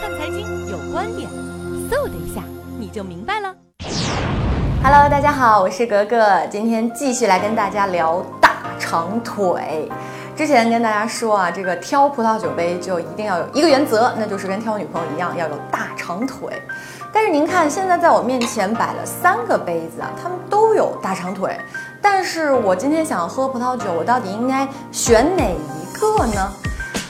看财经有观点，嗖的一下你就明白了。Hello，大家好，我是格格，今天继续来跟大家聊大长腿。之前跟大家说啊，这个挑葡萄酒杯就一定要有一个原则，那就是跟挑女朋友一样，要有大长腿。但是您看，现在在我面前摆了三个杯子啊，它们都有大长腿。但是我今天想喝葡萄酒，我到底应该选哪一个呢？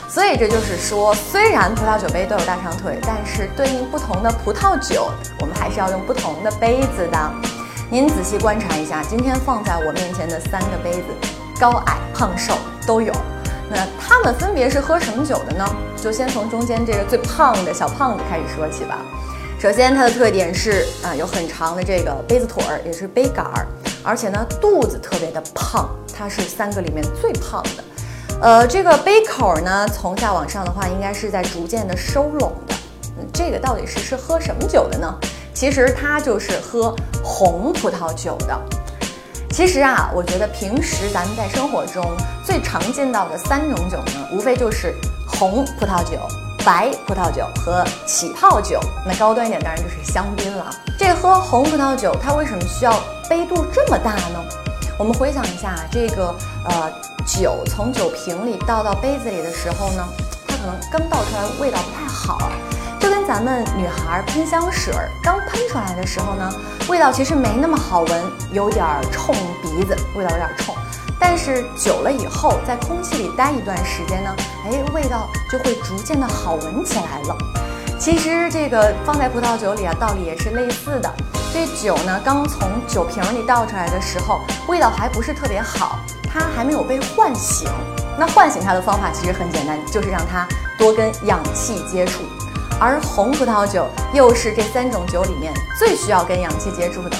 所以这就是说，虽然葡萄酒杯都有大长腿，但是对应不同的葡萄酒，我们还是要用不同的杯子的。您仔细观察一下，今天放在我面前的三个杯子，高矮胖瘦都有。那它们分别是喝什么酒的呢？就先从中间这个最胖的小胖子开始说起吧。首先，它的特点是啊，有很长的这个杯子腿儿，也是杯杆儿，而且呢肚子特别的胖，它是三个里面最胖的。呃，这个杯口呢，从下往上的话，应该是在逐渐的收拢的。嗯，这个到底是是喝什么酒的呢？其实它就是喝红葡萄酒的。其实啊，我觉得平时咱们在生活中最常见到的三种酒呢，无非就是红葡萄酒、白葡萄酒和起泡酒。那高端一点当然就是香槟了。这喝红葡萄酒，它为什么需要杯度这么大呢？我们回想一下，这个呃酒从酒瓶里倒到杯子里的时候呢，它可能刚倒出来味道不太好，就跟咱们女孩喷香水刚喷出来的时候呢，味道其实没那么好闻，有点冲鼻子，味道有点冲。但是久了以后，在空气里待一段时间呢，哎，味道就会逐渐的好闻起来了。其实这个放在葡萄酒里啊，道理也是类似的。这酒呢，刚从酒瓶里倒出来的时候，味道还不是特别好，它还没有被唤醒。那唤醒它的方法其实很简单，就是让它多跟氧气接触。而红葡萄酒又是这三种酒里面最需要跟氧气接触的。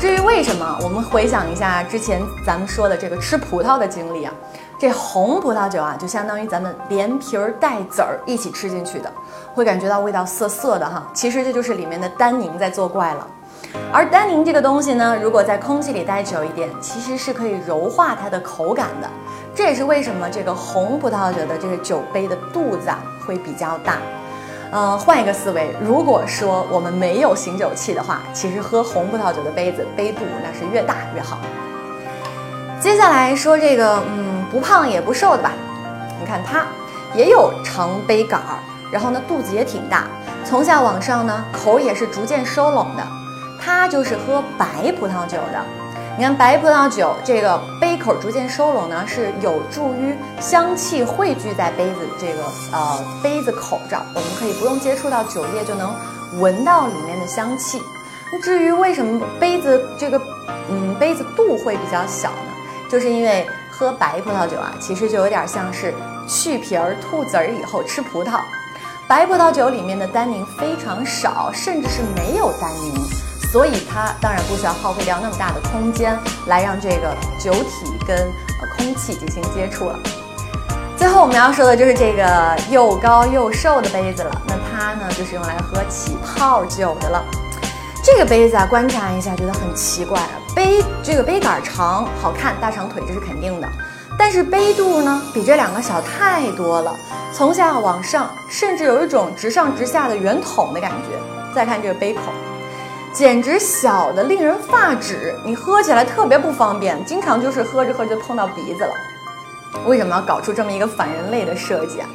至于为什么，我们回想一下之前咱们说的这个吃葡萄的经历啊，这红葡萄酒啊，就相当于咱们连皮儿带籽儿一起吃进去的，会感觉到味道涩涩的哈。其实这就是里面的单宁在作怪了。而单宁这个东西呢，如果在空气里待久一点，其实是可以柔化它的口感的。这也是为什么这个红葡萄酒的这个酒杯的肚子啊会比较大。呃，换一个思维，如果说我们没有醒酒器的话，其实喝红葡萄酒的杯子杯肚那是越大越好。接下来说这个，嗯，不胖也不瘦的吧，你看它也有长杯杆儿，然后呢肚子也挺大，从下往上呢口也是逐渐收拢的，它就是喝白葡萄酒的。你看白葡萄酒这个杯口逐渐收拢呢，是有助于香气汇聚在杯子这个呃杯子口这儿，我们可以不用接触到酒液就能闻到里面的香气。那至于为什么杯子这个嗯杯子肚会比较小呢？就是因为喝白葡萄酒啊，其实就有点像是去皮儿吐籽儿以后吃葡萄。白葡萄酒里面的单宁非常少，甚至是没有单宁。所以它当然不需要耗费掉那么大的空间来让这个酒体跟空气进行接触了。最后我们要说的就是这个又高又瘦的杯子了，那它呢就是用来喝起泡酒的了。这个杯子啊，观察一下觉得很奇怪啊，杯这个杯杆长好看，大长腿这是肯定的，但是杯肚呢比这两个小太多了，从下往上甚至有一种直上直下的圆筒的感觉。再看这个杯口。简直小的令人发指，你喝起来特别不方便，经常就是喝着喝着就碰到鼻子了。为什么要搞出这么一个反人类的设计啊？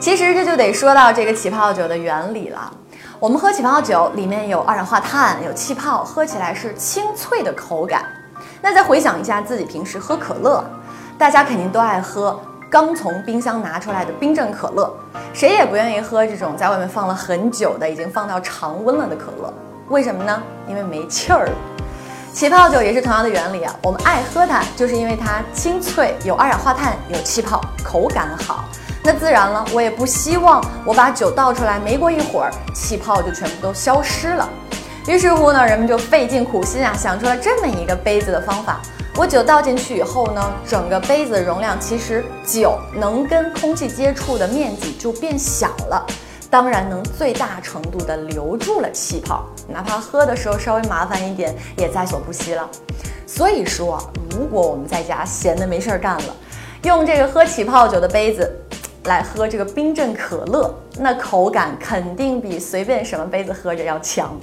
其实这就得说到这个起泡酒的原理了。我们喝起泡酒，里面有二氧化碳，有气泡，喝起来是清脆的口感。那再回想一下自己平时喝可乐，大家肯定都爱喝刚从冰箱拿出来的冰镇可乐，谁也不愿意喝这种在外面放了很久的、已经放到常温了的可乐。为什么呢？因为没气儿了。起泡酒也是同样的原理啊，我们爱喝它，就是因为它清脆，有二氧化碳，有气泡，口感好。那自然了，我也不希望我把酒倒出来，没过一会儿，气泡就全部都消失了。于是乎呢，人们就费尽苦心啊，想出了这么一个杯子的方法。我酒倒进去以后呢，整个杯子的容量其实酒能跟空气接触的面积就变小了。当然能最大程度的留住了气泡，哪怕喝的时候稍微麻烦一点，也在所不惜了。所以说，如果我们在家闲的没事儿干了，用这个喝起泡酒的杯子，来喝这个冰镇可乐，那口感肯定比随便什么杯子喝着要强。